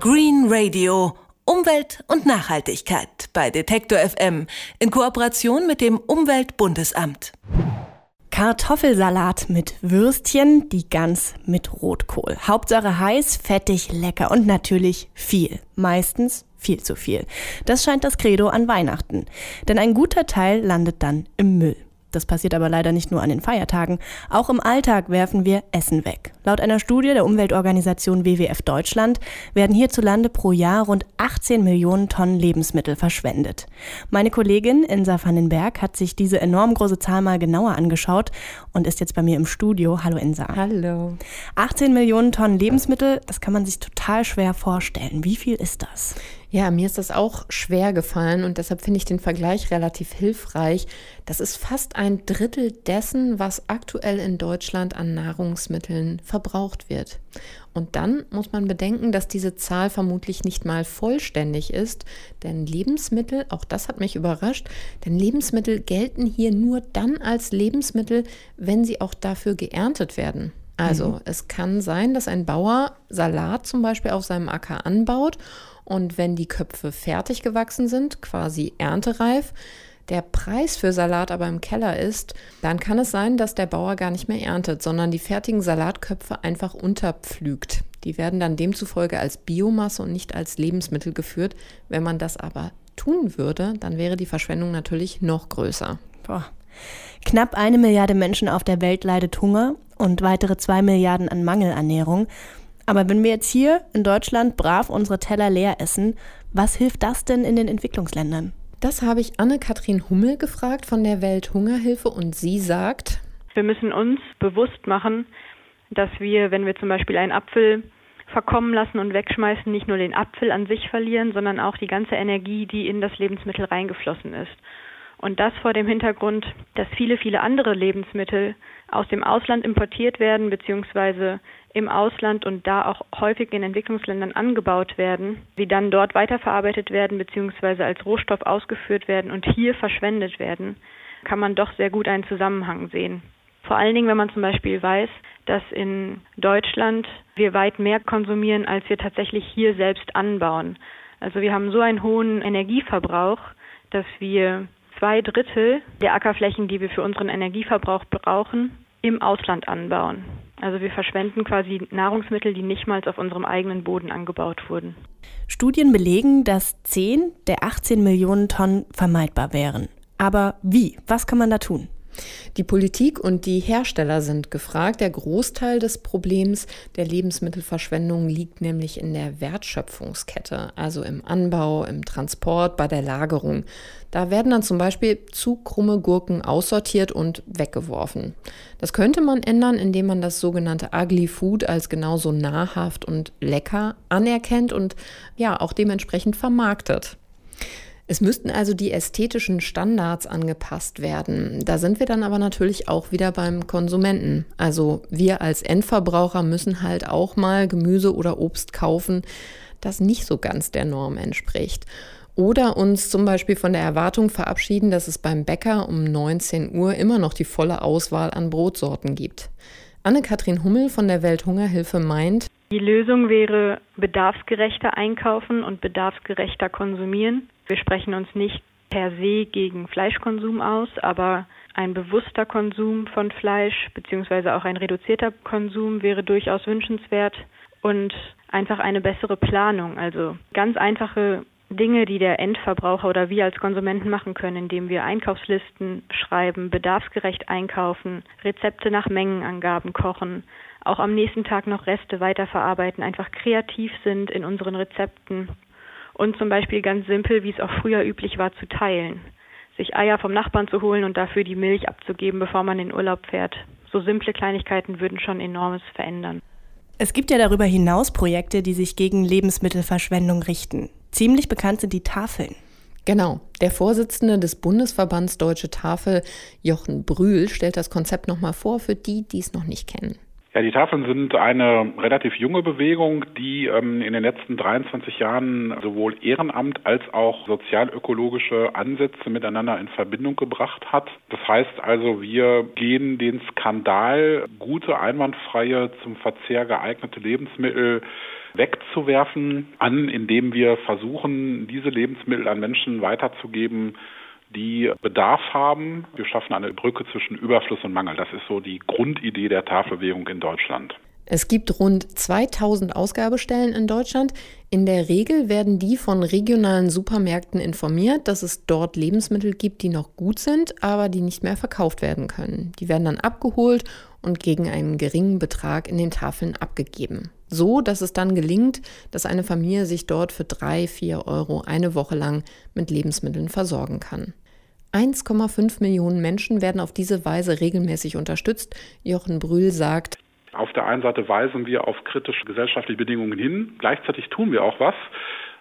Green Radio. Umwelt und Nachhaltigkeit bei Detektor FM in Kooperation mit dem Umweltbundesamt. Kartoffelsalat mit Würstchen, die Gans mit Rotkohl. Hauptsache heiß, fettig, lecker und natürlich viel. Meistens viel zu viel. Das scheint das Credo an Weihnachten. Denn ein guter Teil landet dann im Müll. Das passiert aber leider nicht nur an den Feiertagen. Auch im Alltag werfen wir Essen weg. Laut einer Studie der Umweltorganisation WWF Deutschland werden hierzulande pro Jahr rund 18 Millionen Tonnen Lebensmittel verschwendet. Meine Kollegin Insa van den Berg hat sich diese enorm große Zahl mal genauer angeschaut und ist jetzt bei mir im Studio. Hallo Insa. Hallo. 18 Millionen Tonnen Lebensmittel, das kann man sich total schwer vorstellen. Wie viel ist das? Ja, mir ist das auch schwer gefallen und deshalb finde ich den Vergleich relativ hilfreich. Das ist fast ein Drittel dessen, was aktuell in Deutschland an Nahrungsmitteln verbraucht wird. Und dann muss man bedenken, dass diese Zahl vermutlich nicht mal vollständig ist, denn Lebensmittel, auch das hat mich überrascht, denn Lebensmittel gelten hier nur dann als Lebensmittel, wenn sie auch dafür geerntet werden. Also mhm. es kann sein, dass ein Bauer Salat zum Beispiel auf seinem Acker anbaut und wenn die Köpfe fertig gewachsen sind, quasi erntereif, der Preis für Salat aber im Keller ist, dann kann es sein, dass der Bauer gar nicht mehr erntet, sondern die fertigen Salatköpfe einfach unterpflügt. Die werden dann demzufolge als Biomasse und nicht als Lebensmittel geführt. Wenn man das aber tun würde, dann wäre die Verschwendung natürlich noch größer. Boah. Knapp eine Milliarde Menschen auf der Welt leidet Hunger und weitere zwei Milliarden an Mangelernährung. Aber wenn wir jetzt hier in Deutschland brav unsere Teller leer essen, was hilft das denn in den Entwicklungsländern? Das habe ich Anne-Kathrin Hummel gefragt von der Welthungerhilfe und sie sagt, wir müssen uns bewusst machen, dass wir, wenn wir zum Beispiel einen Apfel verkommen lassen und wegschmeißen, nicht nur den Apfel an sich verlieren, sondern auch die ganze Energie, die in das Lebensmittel reingeflossen ist. Und das vor dem Hintergrund, dass viele, viele andere Lebensmittel aus dem Ausland importiert werden, beziehungsweise im Ausland und da auch häufig in Entwicklungsländern angebaut werden, die dann dort weiterverarbeitet werden, beziehungsweise als Rohstoff ausgeführt werden und hier verschwendet werden, kann man doch sehr gut einen Zusammenhang sehen. Vor allen Dingen, wenn man zum Beispiel weiß, dass in Deutschland wir weit mehr konsumieren, als wir tatsächlich hier selbst anbauen. Also wir haben so einen hohen Energieverbrauch, dass wir zwei Drittel der Ackerflächen, die wir für unseren Energieverbrauch brauchen, im Ausland anbauen. Also wir verschwenden quasi Nahrungsmittel, die nicht mal auf unserem eigenen Boden angebaut wurden. Studien belegen, dass 10 der 18 Millionen Tonnen vermeidbar wären. Aber wie? Was kann man da tun? Die Politik und die Hersteller sind gefragt. Der Großteil des Problems der Lebensmittelverschwendung liegt nämlich in der Wertschöpfungskette, also im Anbau, im Transport, bei der Lagerung. Da werden dann zum Beispiel zu krumme Gurken aussortiert und weggeworfen. Das könnte man ändern, indem man das sogenannte Ugly Food als genauso nahrhaft und lecker anerkennt und ja auch dementsprechend vermarktet. Es müssten also die ästhetischen Standards angepasst werden. Da sind wir dann aber natürlich auch wieder beim Konsumenten. Also wir als Endverbraucher müssen halt auch mal Gemüse oder Obst kaufen, das nicht so ganz der Norm entspricht. Oder uns zum Beispiel von der Erwartung verabschieden, dass es beim Bäcker um 19 Uhr immer noch die volle Auswahl an Brotsorten gibt. Anne-Kathrin Hummel von der Welthungerhilfe meint, die Lösung wäre bedarfsgerechter einkaufen und bedarfsgerechter konsumieren. Wir sprechen uns nicht per se gegen Fleischkonsum aus, aber ein bewusster Konsum von Fleisch beziehungsweise auch ein reduzierter Konsum wäre durchaus wünschenswert und einfach eine bessere Planung. Also ganz einfache Dinge, die der Endverbraucher oder wir als Konsumenten machen können, indem wir Einkaufslisten schreiben, bedarfsgerecht einkaufen, Rezepte nach Mengenangaben kochen, auch am nächsten Tag noch Reste weiterverarbeiten, einfach kreativ sind in unseren Rezepten und zum Beispiel ganz simpel, wie es auch früher üblich war, zu teilen. Sich Eier vom Nachbarn zu holen und dafür die Milch abzugeben, bevor man in Urlaub fährt. So simple Kleinigkeiten würden schon enormes verändern. Es gibt ja darüber hinaus Projekte, die sich gegen Lebensmittelverschwendung richten. Ziemlich bekannt sind die Tafeln. Genau. Der Vorsitzende des Bundesverbands Deutsche Tafel, Jochen Brühl, stellt das Konzept nochmal vor für die, die es noch nicht kennen. Ja, die Tafeln sind eine relativ junge Bewegung, die ähm, in den letzten 23 Jahren sowohl Ehrenamt als auch sozialökologische Ansätze miteinander in Verbindung gebracht hat. Das heißt also, wir gehen den Skandal, gute, einwandfreie, zum Verzehr geeignete Lebensmittel wegzuwerfen, an, indem wir versuchen, diese Lebensmittel an Menschen weiterzugeben, die Bedarf haben. Wir schaffen eine Brücke zwischen Überfluss und Mangel. Das ist so die Grundidee der Tafelbewegung in Deutschland. Es gibt rund 2000 Ausgabestellen in Deutschland. In der Regel werden die von regionalen Supermärkten informiert, dass es dort Lebensmittel gibt, die noch gut sind, aber die nicht mehr verkauft werden können. Die werden dann abgeholt und gegen einen geringen Betrag in den Tafeln abgegeben. So, dass es dann gelingt, dass eine Familie sich dort für drei, vier Euro eine Woche lang mit Lebensmitteln versorgen kann. 1,5 Millionen Menschen werden auf diese Weise regelmäßig unterstützt. Jochen Brühl sagt, auf der einen Seite weisen wir auf kritische gesellschaftliche Bedingungen hin, gleichzeitig tun wir auch was.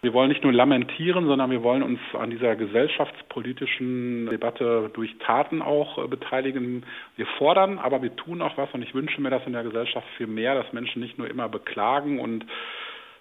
Wir wollen nicht nur lamentieren, sondern wir wollen uns an dieser gesellschaftspolitischen Debatte durch Taten auch äh, beteiligen. Wir fordern, aber wir tun auch was und ich wünsche mir das in der Gesellschaft viel mehr, dass Menschen nicht nur immer beklagen und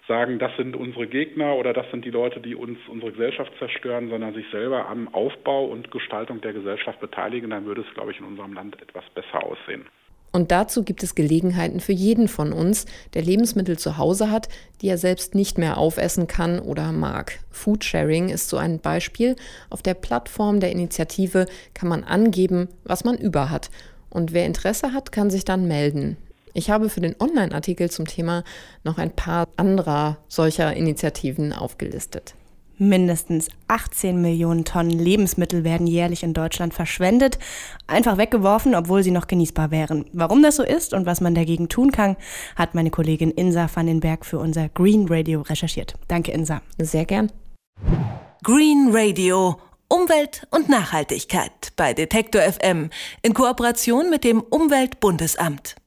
sagen, das sind unsere Gegner oder das sind die Leute, die uns unsere Gesellschaft zerstören, sondern sich selber am Aufbau und Gestaltung der Gesellschaft beteiligen, dann würde es, glaube ich, in unserem Land etwas besser aussehen. Und dazu gibt es Gelegenheiten für jeden von uns, der Lebensmittel zu Hause hat, die er selbst nicht mehr aufessen kann oder mag. Foodsharing ist so ein Beispiel. Auf der Plattform der Initiative kann man angeben, was man über hat. Und wer Interesse hat, kann sich dann melden. Ich habe für den Online-Artikel zum Thema noch ein paar anderer solcher Initiativen aufgelistet. Mindestens 18 Millionen Tonnen Lebensmittel werden jährlich in Deutschland verschwendet, einfach weggeworfen, obwohl sie noch genießbar wären. Warum das so ist und was man dagegen tun kann, hat meine Kollegin Insa van den Berg für unser Green Radio recherchiert. Danke, Insa. Sehr gern. Green Radio. Umwelt und Nachhaltigkeit bei Detektor FM in Kooperation mit dem Umweltbundesamt.